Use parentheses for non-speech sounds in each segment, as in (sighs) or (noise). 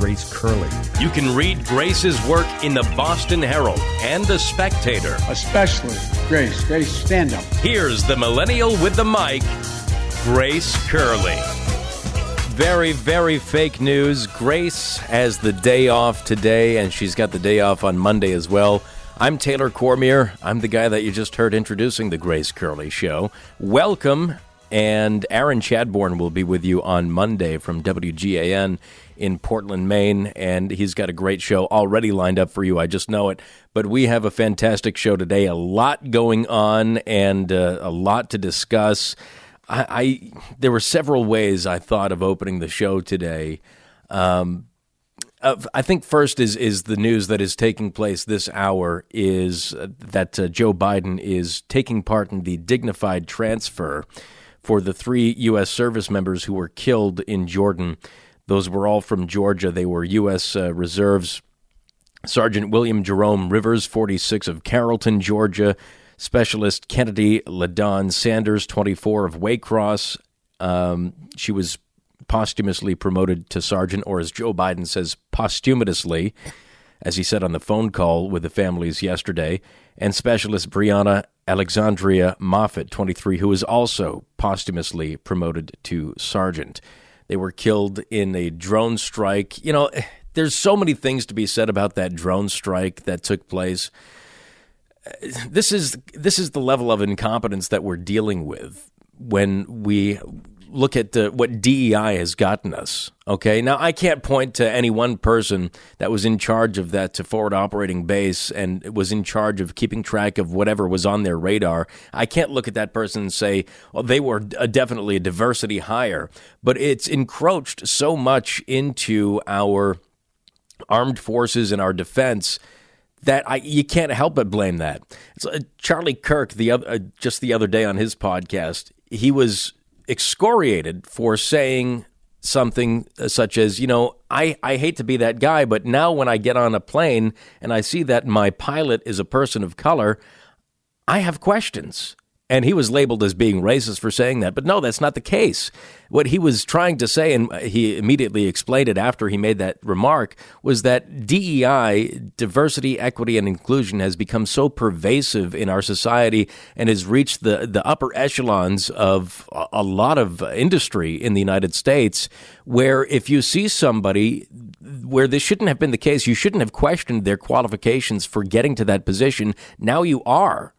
Grace Curley. You can read Grace's work in the Boston Herald and the Spectator. Especially Grace. Grace, stand up. Here's the millennial with the mic, Grace Curley. Very, very fake news. Grace has the day off today, and she's got the day off on Monday as well. I'm Taylor Cormier. I'm the guy that you just heard introducing the Grace Curley Show. Welcome, and Aaron Chadbourne will be with you on Monday from WGAN in Portland, Maine, and he's got a great show already lined up for you. I just know it. But we have a fantastic show today, a lot going on, and uh, a lot to discuss. I, I, there were several ways I thought of opening the show today. Um, I think first is is the news that is taking place this hour is uh, that uh, Joe Biden is taking part in the dignified transfer for the three U.S. service members who were killed in Jordan. Those were all from Georgia. They were U.S. Uh, reserves. Sergeant William Jerome Rivers, 46 of Carrollton, Georgia. Specialist Kennedy LaDon Sanders, 24 of Waycross. Um, she was posthumously promoted to sergeant, or as Joe Biden says, posthumously, as he said on the phone call with the families yesterday, and Specialist Breonna Alexsondria Moffett, 23, who was also posthumously promoted to sergeant. They were killed in a drone strike. You know, there's so many things to be said about that drone strike that took place. This is this is the level of incompetence that we're dealing with when we look at what DEI has gotten us. Okay, now I can't point to any one person that was in charge of that to forward operating base and was in charge of keeping track of whatever was on their radar. I can't look at that person and say, well, they were a, definitely a diversity hire, but it's encroached so much into our armed forces and our defense that I you can't help but blame that. Uh, Charlie Kirk the other uh, just the other day on his podcast, he was excoriated for saying something uh, such as, you know, I, I hate to be that guy, but now when I get on a plane and I see that my pilot is a person of color, I have questions. And he was labeled as being racist for saying that. But no, that's not the case. What he was trying to say, and he immediately explained it after he made that remark, was that DEI, diversity, equity, and inclusion, has become so pervasive in our society and has reached the, the upper echelons of a lot of industry in the United States, where if you see somebody where this shouldn't have been the case, you shouldn't have questioned their qualifications for getting to that position. Now you are.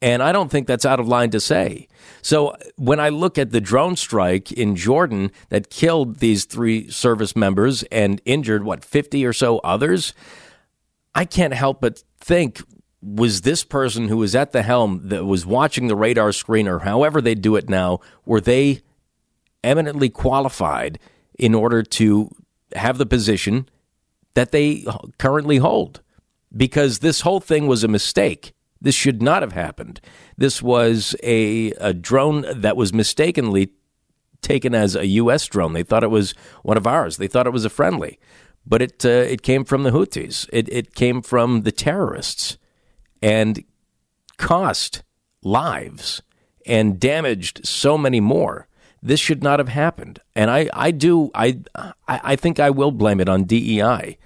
And I don't think that's out of line to say. So when I look at the drone strike in Jordan that killed these three service members and injured, what, 50 or so others, I can't help but think was this person who was at the helm that was watching the radar screen or however they do it now, were they eminently qualified in order to have the position that they currently hold? Because this whole thing was a mistake. This should not have happened. This was a, a drone that was mistakenly taken as a U.S. drone. They thought it was one of ours. They thought it was a friendly, but it uh, it came from the Houthis. It it came from the terrorists, and cost lives and damaged so many more. This should not have happened, and I I do I I think I will blame it on DEI.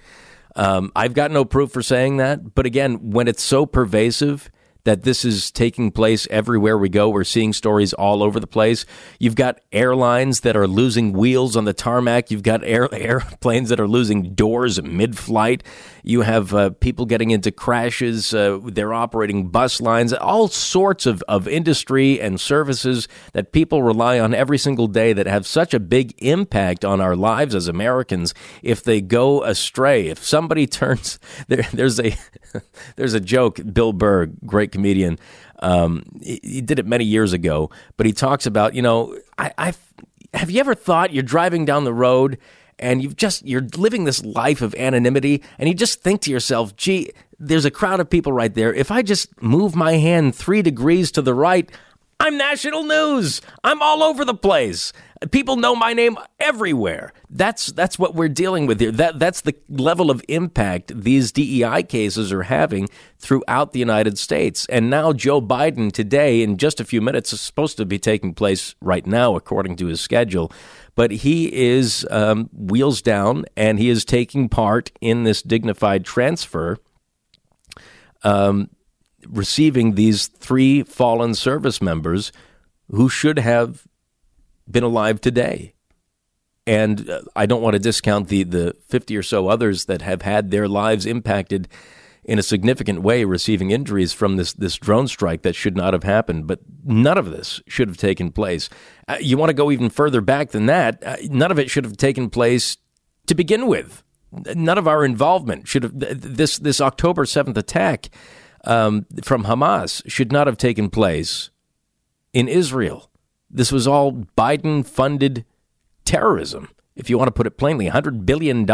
Um, I've got no proof for saying that, but again, when it's so pervasive that this is taking place everywhere we go. We're seeing stories all over the place. You've got airlines that are losing wheels on the tarmac. You've got air, (laughs) airplanes that are losing doors mid flight. You have uh, people getting into crashes. Uh, they're operating bus lines, all sorts of, of industry and services that people rely on every single day that have such a big impact on our lives as Americans if they go astray. If somebody (laughs) turns, there, there's a, (laughs) there's a joke, Bill Burr, great comedian. Um, he, he, did it many years ago, but he talks about, you know, I, I have you ever thought you're driving down the road and you've just you're living this life of anonymity and you just think to yourself, gee, there's a crowd of people right there. If I just move my hand three degrees to the right, I'm national news. I'm all over the place. People know my name everywhere. That's that's what we're dealing with here. That that's the level of impact these DEI cases are having throughout the United States. And now Joe Biden today in just a few minutes is supposed to be taking place right now according to his schedule, but he is um, wheels down and he is taking part in this dignified transfer. Um, receiving these three fallen service members who should have been alive today. And uh, I don't want to discount the, the 50 or so others that have had their lives impacted in a significant way, receiving injuries from this, this drone strike that should not have happened. But none of this should have taken place. Uh, you want to go even further back than that, uh, none of it should have taken place to begin with. None of our involvement should have. This, this October 7th attack um, from Hamas should not have taken place in Israel. This was all Biden funded terrorism, if you want to put it plainly. $100 billion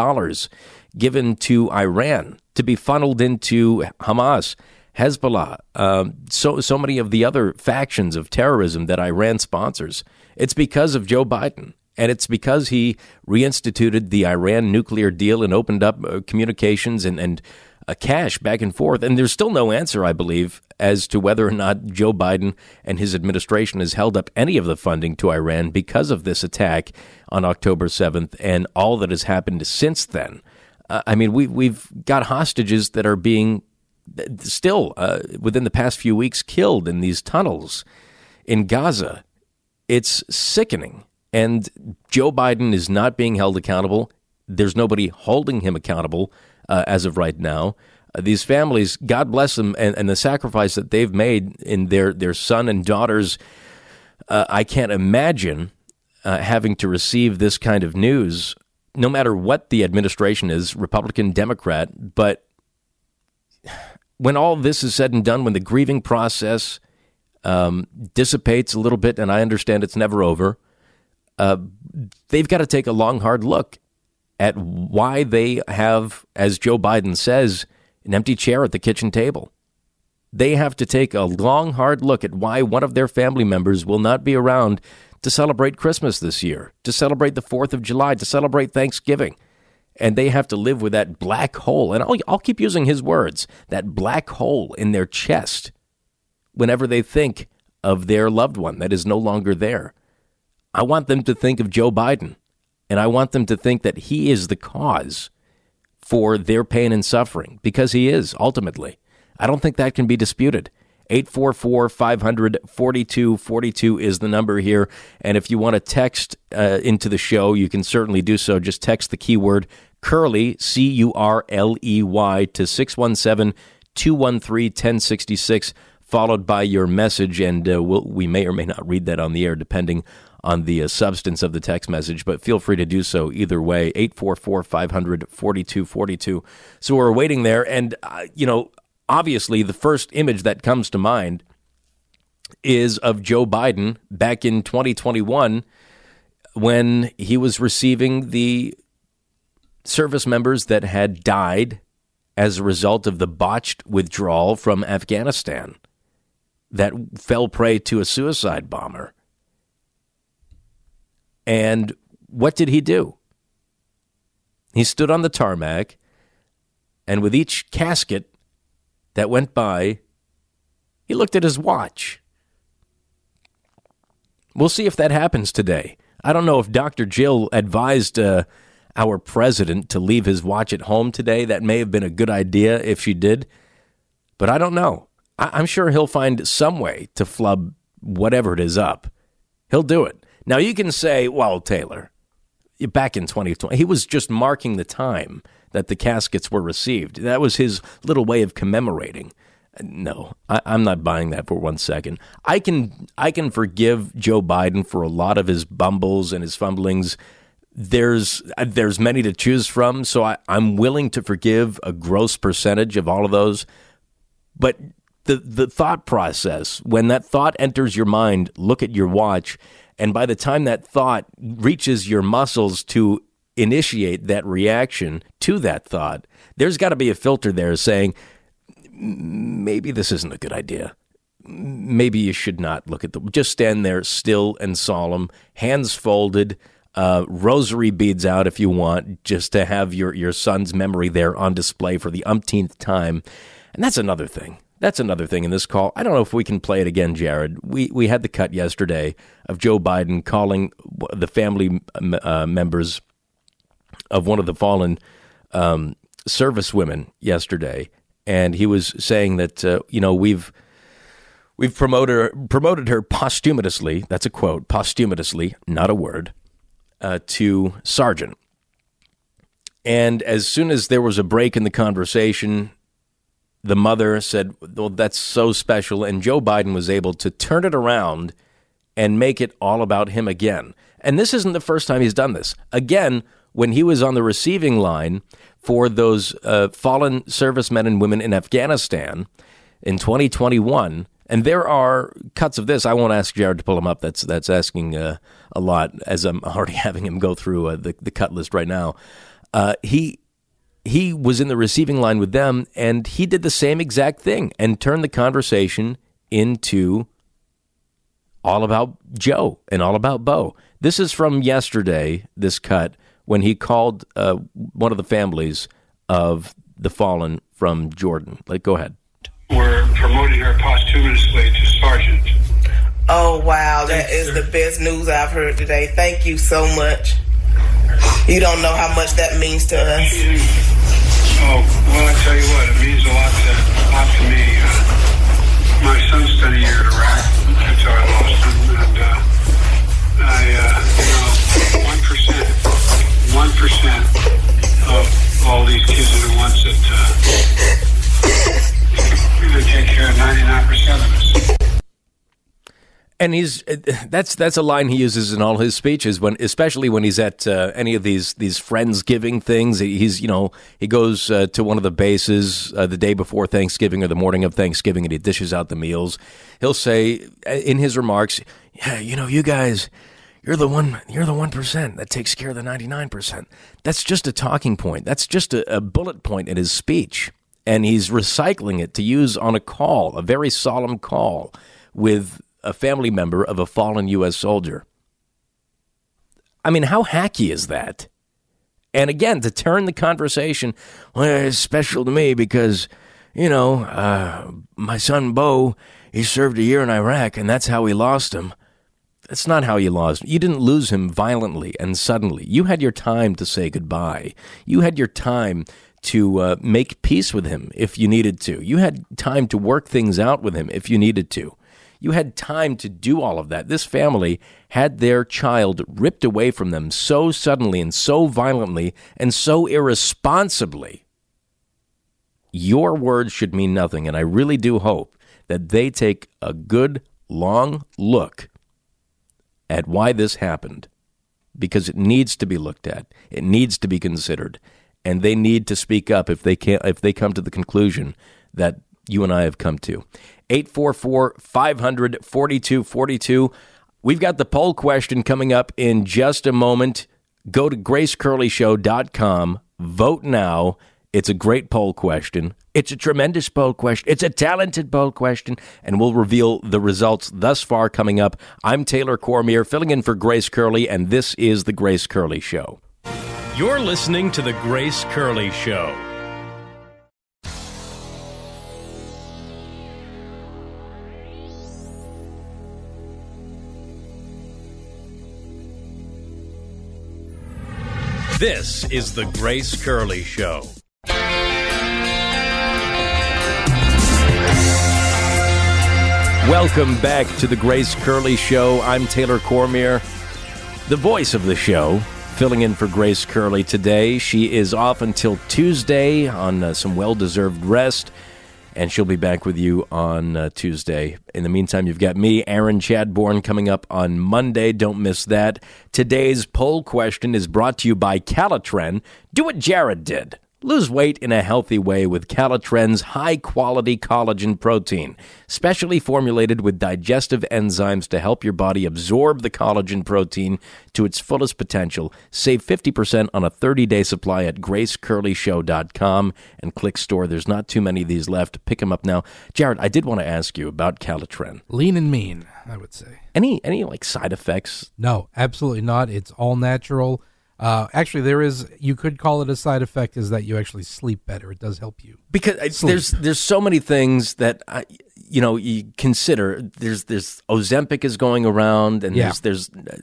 given to Iran to be funneled into Hamas, Hezbollah, um, so, so many of the other factions of terrorism that Iran sponsors. It's because of Joe Biden. And it's because he reinstituted the Iran nuclear deal and opened up uh, communications and, and a cash back and forth. And there's still no answer, I believe, as to whether or not Joe Biden and his administration has held up any of the funding to Iran because of this attack on October 7th and all that has happened since then. Uh, I mean, we, we've got hostages that are being still, uh, within the past few weeks, killed in these tunnels in Gaza. It's sickening. And Joe Biden is not being held accountable. There's nobody holding him accountable uh, as of right now. Uh, these families, God bless them, and, and, the sacrifice that they've made in their, their son and daughters. Uh, I can't imagine uh, having to receive this kind of news, no matter what the administration is, Republican, Democrat. But when all this is said and done, when the grieving process um, dissipates a little bit, and I understand it's never over, uh, they've got to take a long, hard look at why they have, as Joe Biden says, an empty chair at the kitchen table. They have to take a long, hard look at why one of their family members will not be around to celebrate Christmas this year, to celebrate the 4th of July, to celebrate Thanksgiving. And they have to live with that black hole. And I'll, I'll keep using his words that black hole in their chest whenever they think of their loved one that is no longer there. I want them to think of Joe Biden and I want them to think that he is the cause for their pain and suffering because he is ultimately. I don't think that can be disputed. 844 500 4242 is the number here. And if you want to text uh, into the show, you can certainly do so. Just text the keyword Curley, C U R L E Y, to 617 213 1066, followed by your message. And uh, we'll, we may or may not read that on the air, depending on the uh, substance of the text message, but feel free to do so either way. 844 500 4242. So we're waiting there. And, uh, you know, obviously the first image that comes to mind is of Joe Biden back in 2021 when he was receiving the service members that had died as a result of the botched withdrawal from Afghanistan that fell prey to a suicide bomber. And what did he do? He stood on the tarmac, and with each casket that went by, he looked at his watch. We'll see if that happens today. I don't know if Dr. Jill advised uh, our president to leave his watch at home today. That may have been a good idea if she did, but I don't know. I- I'm sure he'll find some way to flub whatever it is up. He'll do it. Now you can say, well, Taylor, back in 2020, he was just marking the time that the caskets were received. That was his little way of commemorating. No, I, am not buying that for one second. I can I can forgive Joe Biden for a lot of his bumbles and his fumblings. There's there's many to choose from, so I, I'm willing to forgive a gross percentage of all of those. But the the thought process, when that thought enters your mind, look at your watch and by the time that thought reaches your muscles to initiate that reaction to that thought, there's got to be a filter there saying, maybe this isn't a good idea. maybe you should not look at them. Just stand there still and solemn, hands folded, uh, rosary beads out if you want, just to have your, your son's memory there on display for the umpteenth time. And that's another thing. That's another thing in this call. I don't know if we can play it again, Jared. We we had the cut yesterday of Joe Biden calling the family uh, members of one of the fallen um, service women yesterday, and he was saying that uh, you know we've we've promoted her, promoted her posthumously. That's a quote. Posthumously, not a word. Uh, to sergeant. And as soon as there was a break in the conversation, the mother said, Well, that's so special. And Joe Biden was able to turn it around and make it all about him again. And this isn't the first time he's done this. Again, when he was on the receiving line for those uh, fallen servicemen and women in Afghanistan in 2021, and there are cuts of this. I won't ask Jared to pull them up. That's that's asking uh, a lot, as I'm (laughs) already having him go through uh, the the cut list right now. Uh, he he was in the receiving line with them, and he did the same exact thing and turned the conversation into all about Joe and all about Bo. This is from yesterday, this cut, when he called uh, one of the families of the fallen from Jordan. Like, go ahead. We're promoting her posthumously to sergeant. Oh, wow. That is the best news I've heard today. Thank you so much. You don't know how much that means to us. Oh, well, I tell you what, it means a lot to, lot to me. Uh, my son spent a year in Iraq until I lost him, and he's (laughs) that's that's a line he uses in all his speeches when especially when he's at uh, any of these these friendsgiving things. He's you know he goes uh, to one of the bases uh, the day before Thanksgiving or the morning of Thanksgiving and he dishes out the meals. He'll say uh, in his remarks yeah you know you guys you're the one you're the 1% that takes care of the 99% that's just a talking point. That's just a, a bullet point in his speech. And he's recycling it to use on a call a very solemn call with a family member of a fallen U.S. soldier. I mean, how hacky is that? And again, to turn the conversation, well, it's special to me because, you know, uh, my son Bo, he served a year in Iraq, and that's how we lost him. That's not how you lost. You didn't lose him violently and suddenly. You had your time to say goodbye. You had your time to uh, make peace with him if you needed to. You had time to work things out with him if you needed to. You had time to do all of that. This family had their child ripped away from them so suddenly and so violently and so irresponsibly. Your words should mean nothing, and I really do hope that they take a good, long look at why this happened because it needs to be looked at. It needs to be considered. And they need to speak up if they can if they come to the conclusion that you and I have come to. 844 500 4242. We've got the poll question coming up in just a moment. Go to gracecurleyshow.com. Vote now. It's a great poll question. It's a tremendous poll question. It's a talented poll question, and we'll reveal the results thus far coming up. I'm Taylor Cormier, filling in for Grace Curley, and this is The Grace Curley Show. You're listening to The Grace Curley Show. This is The Grace Curley Show. Welcome back to The Grace Curley Show. I'm Taylor Cormier, the voice of the show, filling in for Grace Curley today. She is off until Tuesday on uh, some well deserved rest and she'll be back with you on uh, Tuesday. In the meantime, you've got me, Aaron Chadbourne, coming up on Monday. Don't miss that. Today's poll question is brought to you by Calitren. Do what Jared did. Lose weight in a healthy way with Calitren's high quality collagen protein, specially formulated with digestive enzymes to help your body absorb the collagen protein to its fullest potential. Save 50% on a 30 day supply at gracecurleyshow.com and click store. There's not too many of these left. Pick them up now. Jared, I did want to ask you about Calitren. Lean and mean, I would say. Any, any like side effects? No, absolutely not. It's all natural. Uh, actually, there is. You could call it a side effect is that you actually sleep better. It does help you because uh, sleep. there's there's so many things that uh, I, you know you consider. There's there's Ozempic is going around, and yeah. there's there's uh,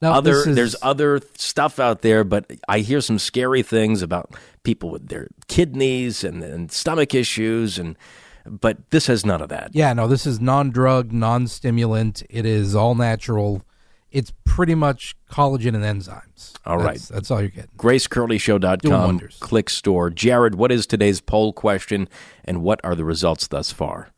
now, other is, there's other stuff out there. But I hear some scary things about people with their kidneys and, and stomach issues and but this has none of that. Yeah, no, this is non-drug, non-stimulant. It is all natural it's pretty much collagen and enzymes. All right, that's, that's all you're getting. GraceCurleyShow.com. Click store. Jared, what is today's poll question, and what are the results thus far?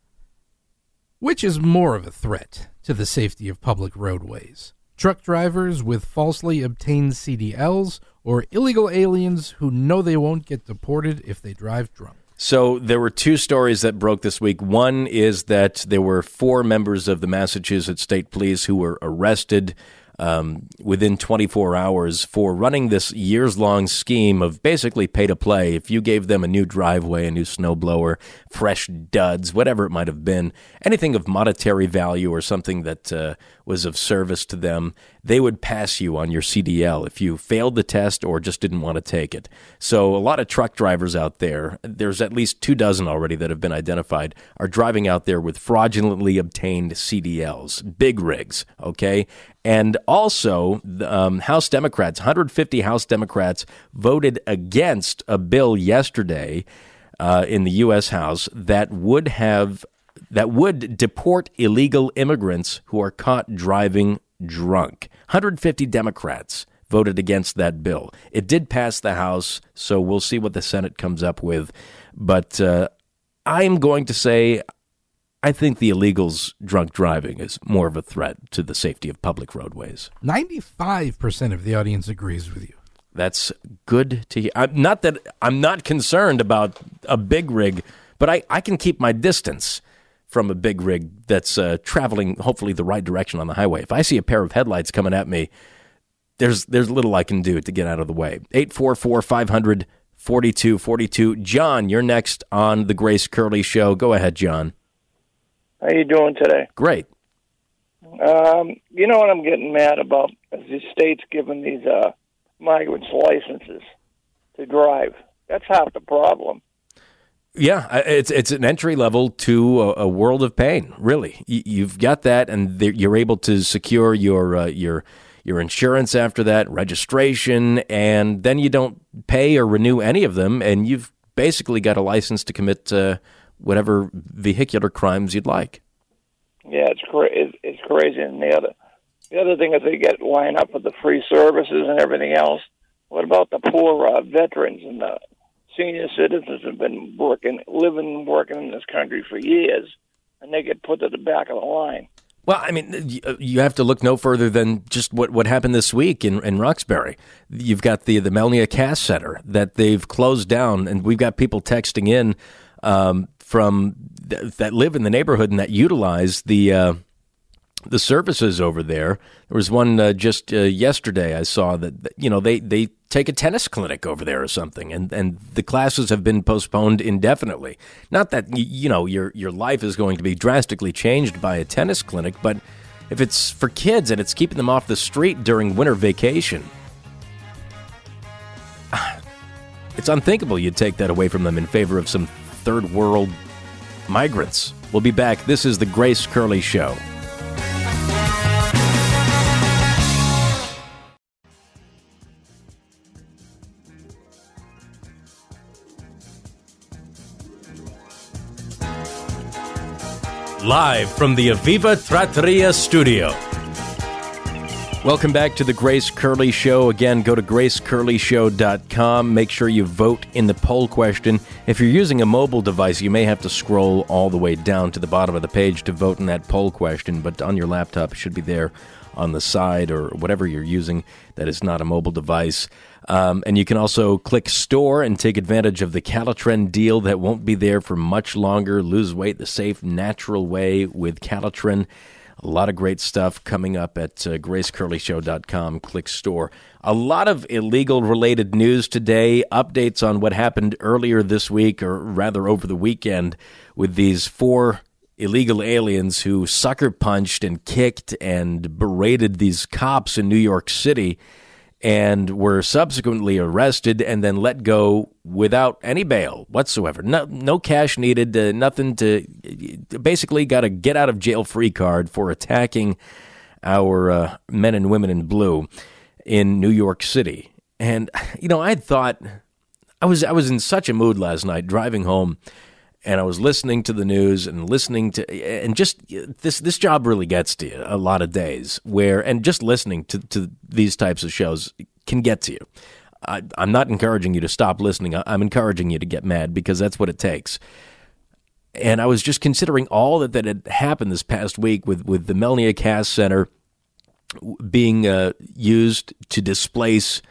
Which is more of a threat to the safety of public roadways? Truck drivers with falsely obtained CDLs, or illegal aliens who know they won't get deported if they drive drunk? So there were two stories that broke this week. One is that there were four members of the Massachusetts State Police who were arrested um, within 24 hours for running this years long scheme of basically pay to play. If you gave them a new driveway, a new snowblower, fresh duds, whatever it might have been, anything of monetary value or something that uh, was of service to them, they would pass you on your CDL if you failed the test or just didn't want to take it. So a lot of truck drivers out there, there's at least two dozen already that have been identified, are driving out there with fraudulently obtained CDLs, big rigs, okay? And also, um, House Democrats, 150 House Democrats voted against a bill yesterday uh, in the U.S. House that would have that would deport illegal immigrants who are caught driving drunk. 150 Democrats voted against that bill. It did pass the House, so we'll see what the Senate comes up with. But uh, I'm going to say I think the illegals drunk driving is more of a threat to the safety of public roadways. 95% of the audience agrees with you. That's good to hear. I'm not that I'm not concerned about a big rig, but I, I can keep my distance from a big rig that's uh, traveling hopefully the right direction on the highway. If I see a pair of headlights coming at me, there's there's little I can do to get out of the way. 844 500 4242. John, you're next on the Grace Curley Show. Go ahead, John. How you doing today? Great. Um, you know what I'm getting mad about is the states giving these uh, migrants licenses to drive. That's half the problem. Yeah, it's it's an entry level to a, a world of pain. Really, you've got that, and you're able to secure your uh, your your insurance after that, registration, and then you don't pay or renew any of them, and you've basically got a license to commit uh, whatever vehicular crimes you'd like. Yeah, it's cra- it's crazy. And the other the other thing is they get lined up with the free services and everything else. What about the poor uh, veterans and the senior citizens who've been working, living, working in this country for years, and they get put to the back of the line? Well, I mean, you have to look no further than just what, what happened this week in, in Roxbury. You've got the the Melnea Cass Center that they've closed down, and we've got people texting in um, from th- that live in the neighborhood and that utilize the uh, the services over there. There was one uh, just uh, yesterday I saw that, you know they they take a tennis clinic over there or something, and and the classes have been postponed indefinitely. Not that you know your your life is going to be drastically changed by a tennis clinic, but if it's for kids and it's keeping them off the street during winter vacation. (sighs) It's unthinkable you'd take that away from them in favor of some third world migrants. We'll be back. This is The Grace Curley Show. Live from the Aviva Trattoria studio. Welcome back to the Grace Curley Show. Again, go to gracecurleyshow.com. Make sure you vote in the poll question. If you're using a mobile device, you may have to scroll all the way down to the bottom of the page to vote in that poll question, but on your laptop, it should be there on the side or whatever you're using that is not a mobile device. Um, and you can also click store and take advantage of the Calitrin deal that won't be there for much longer. Lose weight the safe, natural way with Calitrin. A lot of great stuff coming up at uh, gracecurleyshow.com. Click store. A lot of illegal related news today. Updates on what happened earlier this week, or rather over the weekend, with these four illegal aliens who sucker punched and kicked and berated these cops in New York City and were subsequently arrested and then let go without any bail whatsoever. No, no cash needed, uh, nothing to. Basically, got a get out of jail free card for attacking our uh, men and women in blue in New York City. And you know, I thought I was I was in such a mood last night driving home and I was listening to the news and listening to and just this this job really gets to you a lot of days where and just listening to to these types of shows can get to you. I, am not encouraging you to stop listening. I'm encouraging you to get mad because that's what it takes. And I was just considering all that, that had happened this past week with, with the Melnea Cass Center being uh, used to displace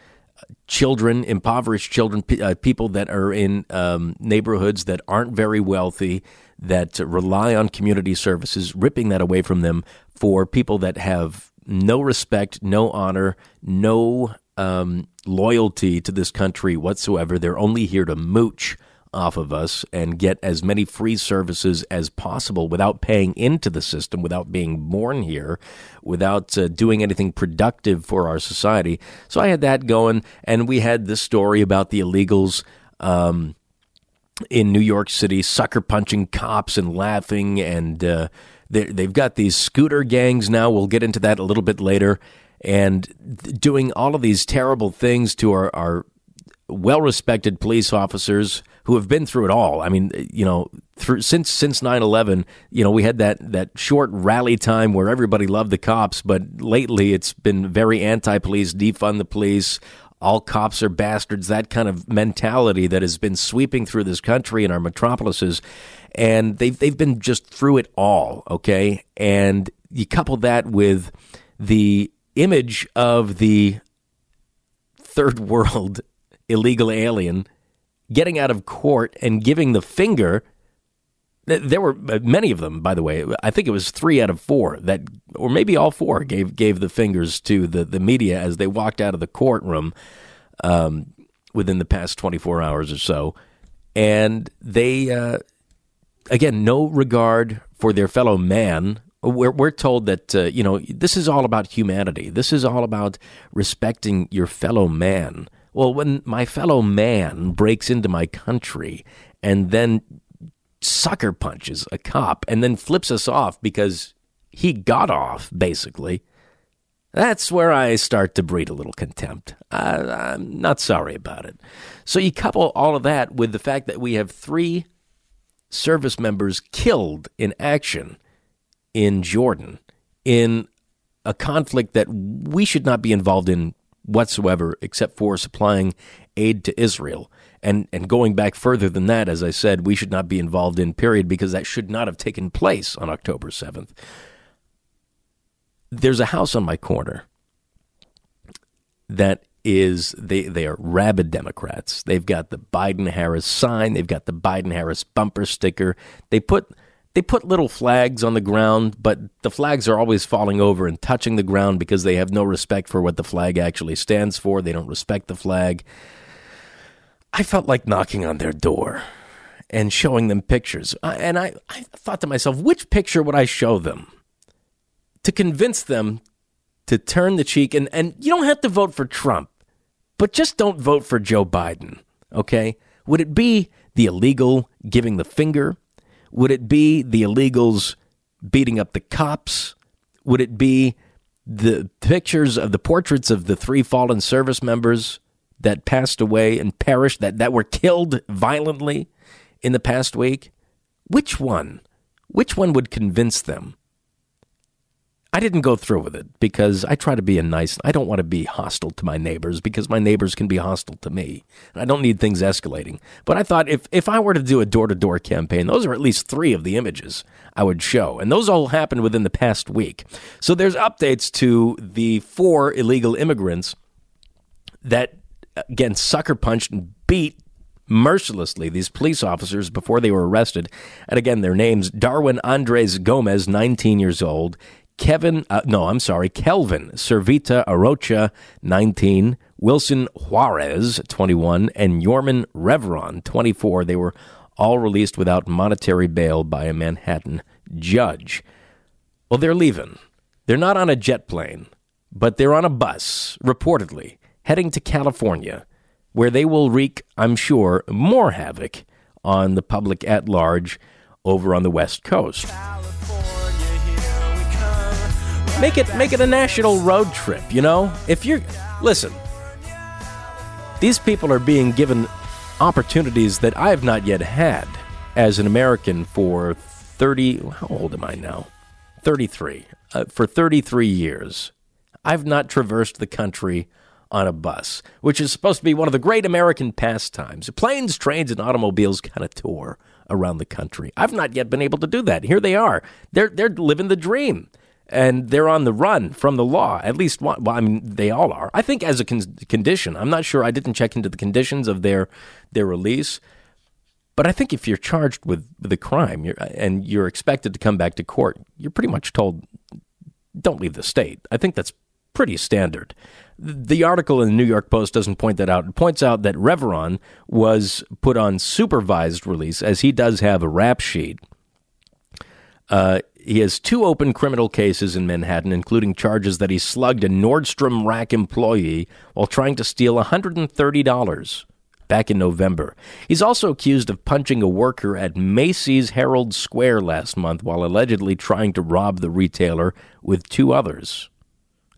children, impoverished children, uh, people that are in um, neighborhoods that aren't very wealthy, that rely on community services, ripping that away from them for people that have no respect, no honor, no um, loyalty to this country whatsoever. They're only here to mooch off of us and get as many free services as possible without paying into the system, without being born here, without uh, doing anything productive for our society. So I had that going, and we had this story about the illegals. Um, in New York City, sucker punching cops and laughing, and uh, they've got these scooter gangs now. We'll get into that a little bit later, and doing all of these terrible things to our, our well respected police officers who have been through it all. I mean, you know, through, since since 9/11, you know, we had that that short rally time where everybody loved the cops, but lately it's been very anti-police, defund the police, all cops are bastards, that kind of mentality that has been sweeping through this country and our metropolises. And they've, they've been just through it all, okay? And you couple that with the image of the third world (laughs) illegal alien getting out of court and giving the finger. There were uh, many of them, by the way. I think it was three out of four that, or maybe all four, gave gave the fingers to the, the media as they walked out of the courtroom um, within the past 24 hours or so. And they, uh, again, no regard for their fellow man. We're, we're told that, uh, you know, this is all about humanity. This is all about respecting your fellow man. Well, when my fellow man breaks into my country and then sucker punches a cop and then flips us off because he got off, basically, that's where I start to breed a little contempt. I, am not sorry about it. So you couple all of that with the fact that we have three service members killed in action in Jordan in a conflict that we should not be involved in whatsoever except for supplying aid to Israel. And, and going back further than that, as I said, we should not be involved in, period, because that should not have taken place on October 7th. There's a house on my corner that is they they are rabid Democrats. They've got the Biden Harris sign, they've got the Biden Harris bumper sticker. They put they put little flags on the ground, but the flags are always falling over and touching the ground because they have no respect for what the flag actually stands for. They don't respect the flag. I felt like knocking on their door and showing them pictures. And I, I thought to myself, which picture would I show them to convince them to turn the cheek? And, and you don't have to vote for Trump, but just don't vote for Joe Biden, okay? Would it be the illegal giving the finger? Would it be the illegals beating up the cops? Would it be the pictures of the portraits of the three fallen service members that passed away and perished, that, that were killed violently in the past week? Which one? Which one would convince them? I didn't go through with it because I try to be a nice. I don't want to be hostile to my neighbors because my neighbors can be hostile to me. I don't need things escalating. But I thought if if I were to do a door to door campaign, those are at least three of the images I would show, and those all happened within the past week. So there's updates to the four illegal immigrants that again sucker punched and beat mercilessly these police officers before they were arrested. And again, their names Darwin Andres Gomez, 19 years old, Kevin, uh, no, I'm sorry, Kelvin Servita Arocha, 19, Wilson Juarez, 21, and Yorman Reveron, 24. They were all released without monetary bail by a Manhattan judge. Well, they're leaving. They're not on a jet plane, but they're on a bus, reportedly, heading to California, where they will wreak, I'm sure, more havoc on the public at large over on the West Coast. Make it make it a national road trip, you know? If you're listen, these people are being given opportunities that I have not yet had as an American for 30 how old am I now? 33. Uh, for 33 years. I've not traversed the country on a bus, which is supposed to be one of the great American pastimes. Planes, trains, and automobiles kind of tour around the country. I've not yet been able to do that. Here they are. They're they're living the dream and they're on the run from the law. At least, one, well, I mean, they all are. I think as a con- condition. I'm not sure. I didn't check into the conditions of their their release, but I think if you're charged with, the crime you're, and you're expected to come back to court, you're pretty much told, "Don't leave the state." I think that's pretty standard. The article in the New York Post doesn't point that out. It points out that Reveron was put on supervised release, as he does have a rap sheet. Uh, he has two open criminal cases in Manhattan, including charges that he slugged a Nordstrom Rack employee while trying to steal $130 back in November. He's also accused of punching a worker at Macy's Herald Square last month while allegedly trying to rob the retailer with two others.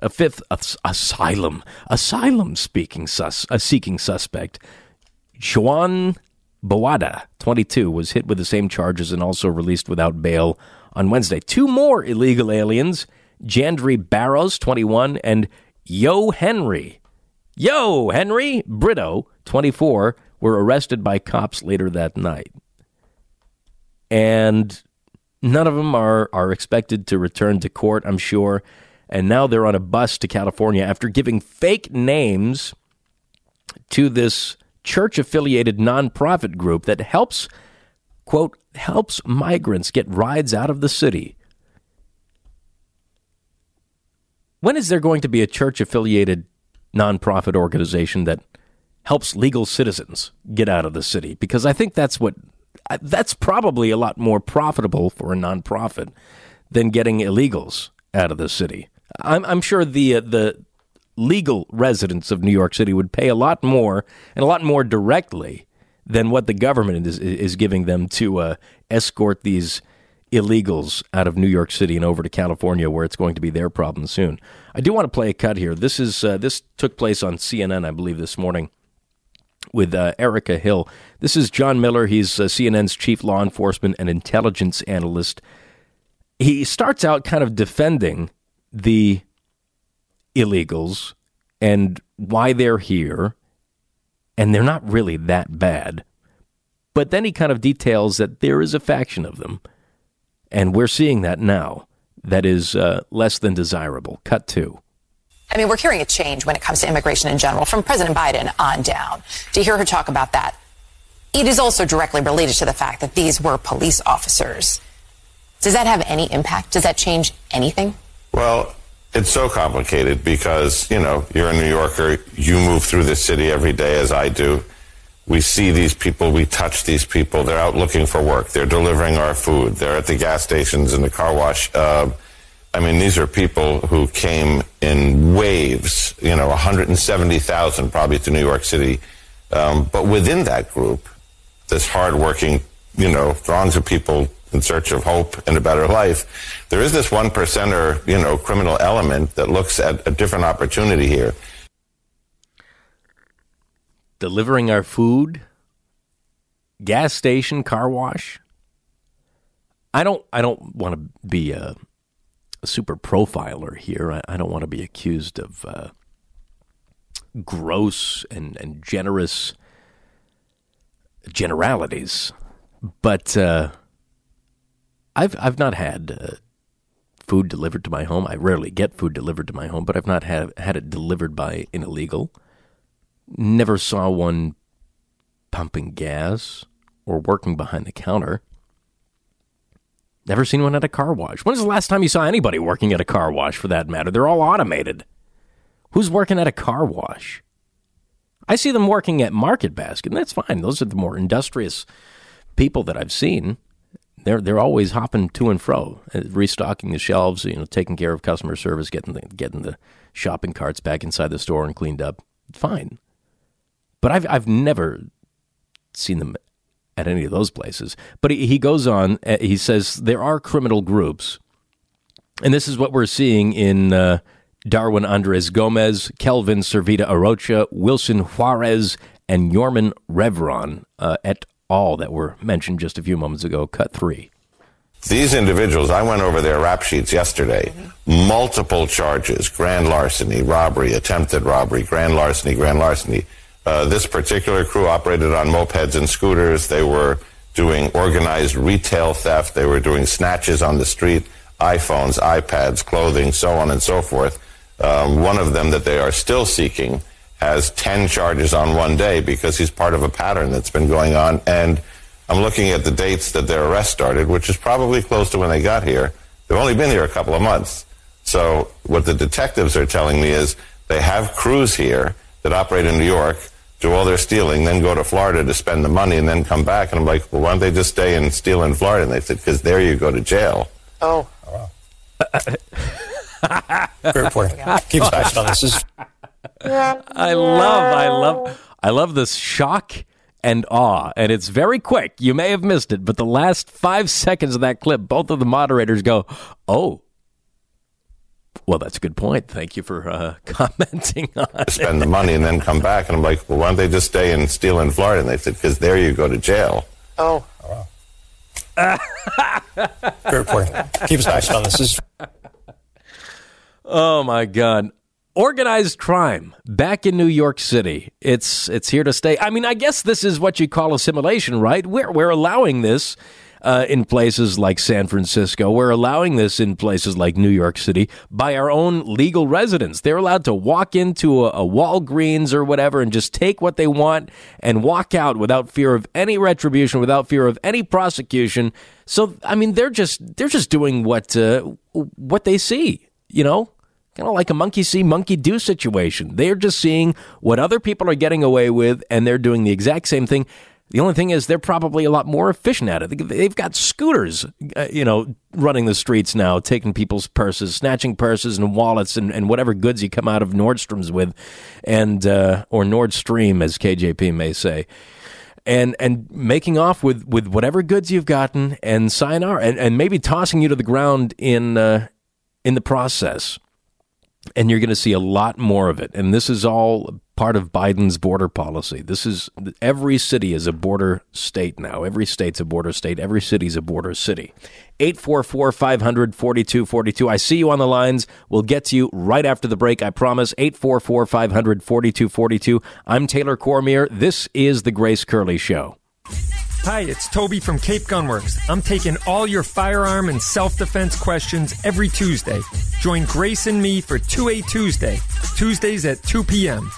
A fifth as- asylum asylum speaking sus- a seeking suspect, Juan Bawada, 22, was hit with the same charges and also released without bail on Wednesday. Two more illegal aliens, Jandri Barrows, 21, and Yo Henry. Yo Henry Brito, 24, were arrested by cops later that night. And none of them are, are expected to return to court, I'm sure. And now they're on a bus to California after giving fake names to this church affiliated nonprofit group that helps quote, helps migrants get rides out of the city. When is there going to be a church affiliated nonprofit organization that helps legal citizens get out of the city? Because I think that's what that's probably a lot more profitable for a nonprofit than getting illegals out of the city. I'm, I'm sure the uh, the legal residents of New York City would pay a lot more and a lot more directly than what the government is, is giving them to uh, escort these illegals out of New York City and over to California, where it's going to be their problem soon. I do want to play a cut here. This is uh, this took place on CNN, I believe, this morning with uh, Erica Hill. This is John Miller. He's uh, CNN's chief law enforcement and intelligence analyst. He starts out kind of defending the illegals and why they're here and they're not really that bad. But then he kind of details that there is a faction of them, and we're seeing that now, that is uh, less than desirable. Cut two. I mean, we're hearing a change when it comes to immigration in general from President Biden on down. To hear her talk about that, it is also directly related to the fact that these were police officers. Does that have any impact? Does that change anything? Well, it's so complicated because, you know, you're a New Yorker, you move through the city every day as I do. We see these people, we touch these people. They're out looking for work. They're delivering our food. They're at the gas stations and the car wash. Uh, I mean, these are people who came in waves, you know, 170,000 probably to New York City. Um, but within that group, this hardworking, you know, throngs of people in search of hope and a better life. There is this one percenter, you know, criminal element that looks at a different opportunity here. Delivering our food, gas station, car wash. I don't. I don't want to be a a super profiler here. I, I don't want to be accused of uh, gross and, and generous generalities, but uh, I've I've not had uh, food delivered to my home. I rarely get food delivered to my home, but I've not had had it delivered by an illegal. Never saw one pumping gas or working behind the counter. Never seen one at a car wash. When's the last time you saw anybody working at a car wash for that matter? They're all automated. Who's working at a car wash? I see them working at Market Basket, and that's fine. Those are the more industrious people that I've seen. They're they're always hopping to and fro, uh, restocking the shelves, you know, taking care of customer service, getting the getting the shopping carts back inside the store and cleaned up. Fine. But I've I've never seen them at any of those places. But he, he goes on. Uh, he says there are criminal groups, and this is what we're seeing in uh, Darwin Andres Gomez, Kelvin Servita Arocha, Wilson Juarez, and Yorman Reveron uh, et al. that were mentioned just a few moments ago. Cut three. These individuals, I went over their rap sheets yesterday. Multiple charges grand larceny, robbery, attempted robbery, grand larceny, grand larceny. Uh, this particular crew operated on mopeds and scooters. They were doing organized retail theft. They were doing snatches on the street, iPhones, iPads, clothing, so on and so forth. Um, one of them that they are still seeking has 10 charges on one day because he's part of a pattern that's been going on. And I'm looking at the dates that their arrest started, which is probably close to when they got here. They've only been here a couple of months. So what the detectives are telling me is they have crews here that operate in New York, do all their stealing, then go to Florida to spend the money and then come back. And I'm like, well, why don't they just stay and steal in Florida? And they said, because there you go to jail. Oh. Great (laughs) reporting. Keep us posted on this. This (laughs) is- I love, I love, I love this shock and awe, and it's very quick. You may have missed it, but the last five seconds of that clip, both of the moderators go, "Oh." Well, that's a good point. Thank you for uh, (laughs) commenting on it. spend the money and then come back. And I'm like, well, why don't they just stay and steal in Florida? And they said, because there you go to jail. oh. (laughs) Great reporting. Keep us posted on this. this is- Oh my God. Organized crime back in New York City. It's it's here to stay. I mean, I guess this is what you call assimilation, right? We're we're allowing this uh, in places like San Francisco. We're allowing this in places like New York City by our own legal residents. They're allowed to walk into a, a Walgreens or whatever and just take what they want and walk out without fear of any retribution, without fear of any prosecution. So, I mean, they're just they're just doing what uh, what they see. You know, kind of like a monkey see, monkey do situation. They're just seeing what other people are getting away with, and they're doing the exact same thing. The only thing is, they're probably a lot more efficient at it. They've got scooters, uh, you know, running the streets now, taking people's purses, snatching purses and wallets and, and whatever goods you come out of Nordstrom's with, and uh, or Nord Stream, as KJP may say and and making off with with whatever goods you've gotten and sayonara and, and maybe tossing you to the ground in uh, in the process and you're going to see a lot more of it. And this is all part of Biden's border policy. This is every city is a border state now. Every state's a border state. Every city's a border city. 844 500 4242 I see you on the lines. We'll get to you right after the break I promise. 844 500 4242 I'm Taylor Cormier. This is the Grace Curley show Hi, it's Toby from Cape Gunworks. I'm taking all your firearm and self defense questions every Tuesday. Join Grace and me for 2A Tuesday, Tuesdays at 2 p.m.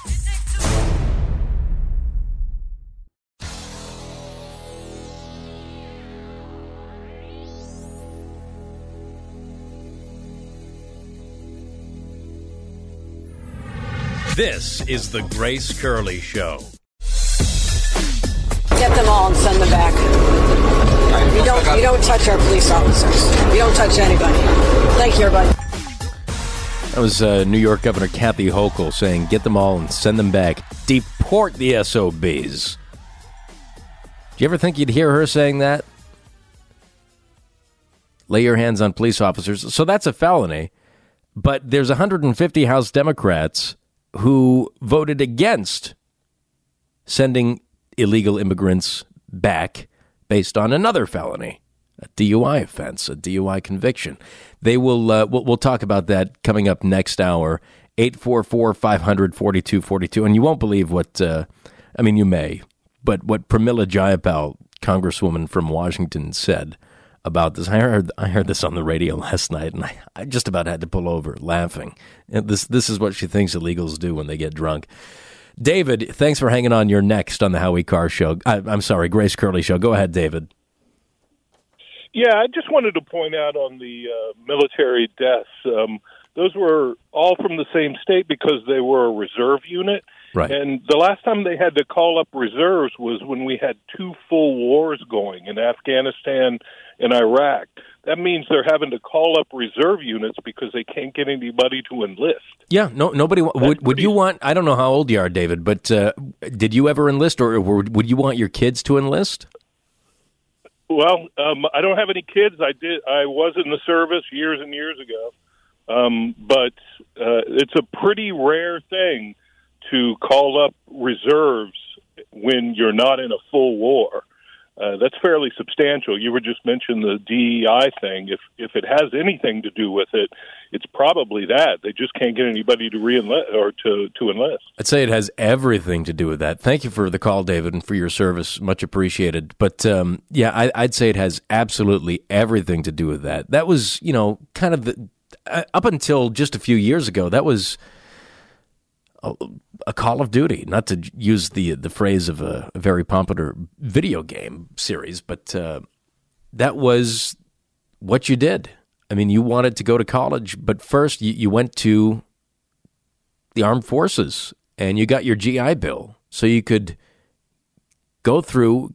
This is the Grace Curley Show. Get them all and send them back. You don't you don't touch our police officers. You don't touch anybody. Thank you, everybody. That was uh, New York Governor Kathy Hochul saying, "Get them all and send them back. Deport the SOBs." Do you ever think you'd hear her saying that? Lay your hands on police officers. So that's a felony. But there's 150 House Democrats who voted against sending illegal immigrants back based on another felony. a DUI offense, a DUI conviction. They will. Uh, we'll, we'll talk about that coming up next hour. 844 500 4242. And you won't believe what, uh, I mean, you may, but what Pramila Jayapal, Congresswoman from Washington, said about this. I heard I heard this on the radio (laughs) last night, and I, I just about had to pull over laughing. And this this is what she thinks illegals do when they get drunk. David, thanks for hanging on. You're next on the Howie Carr Show. I, am sorry, Grace Curley Show. Go ahead, David. Yeah, I just wanted to point out on the uh, military deaths. Um, those were all from the same state because they were a reserve unit. Right. And the last time they had to call up reserves was when we had two full wars going in Afghanistan and Iraq. That means they're having to call up reserve units because they can't get anybody to enlist. Yeah, no, nobody would. Would you want? I don't know how old you are, David, but uh, did you ever enlist, or would you want your kids to enlist? Well, um, I don't have any kids. I did. I was in the service years and years ago, um, but uh, it's a pretty rare thing to call up reserves when you're not in a full war. Uh, that's fairly substantial. You were just mentioning the DEI thing. If if it has anything to do with it, it's probably that they just can't get anybody to reenlist or to to enlist. I'd say it has everything to do with that. Thank you for the call, David, and for your service. Much appreciated. But um, yeah, I, I'd say it has absolutely everything to do with that. That was, you know, kind of the, uh, up until just a few years ago. That was a, a, Call of Duty, not to use the the phrase of a, a very popular video game series, but uh, that was what you did. I mean, you wanted to go to college, but first you, you went to the armed forces and you got your GI Bill so you could go through,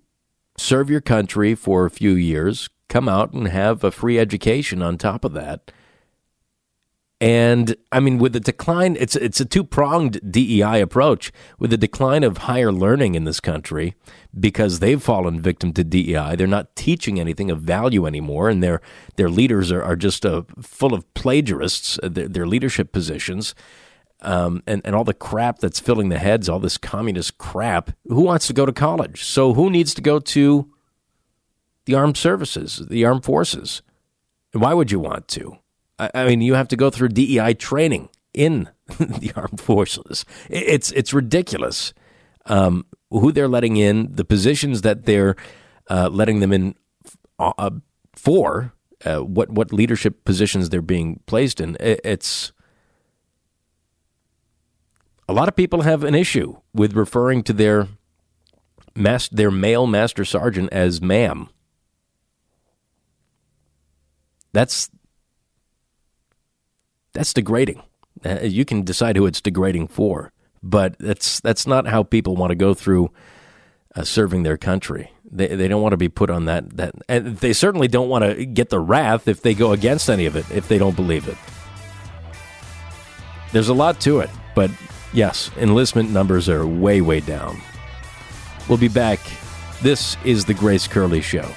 serve your country for a few years, come out and have a free education on top of that and I mean, with the decline, it's it's a two pronged DEI approach. With the decline of higher learning in this country, because they've fallen victim to DEI, they're not teaching anything of value anymore, and their their leaders are, are just uh, full of plagiarists. Uh, their, their leadership positions, um, and and all the crap that's filling the heads, all this communist crap. Who wants to go to college? So who needs to go to the armed services, the armed forces? Why would you want to? I mean, you have to go through DEI training in (laughs) the armed forces. It's it's ridiculous um, who they're letting in, the positions that they're uh, letting them in uh, for, uh, what what leadership positions they're being placed in. It's a lot of people have an issue with referring to their mas- their male master sergeant as ma'am. That's that's degrading. Uh, you can decide who it's degrading for, but that's that's not how people want to go through uh, serving their country. They they don't want to be put on that that, and they certainly don't want to get the wrath if they go against any of it if they don't believe it. There's a lot to it, but yes, enlistment numbers are way way down. We'll be back. This is the Grace Curley Show.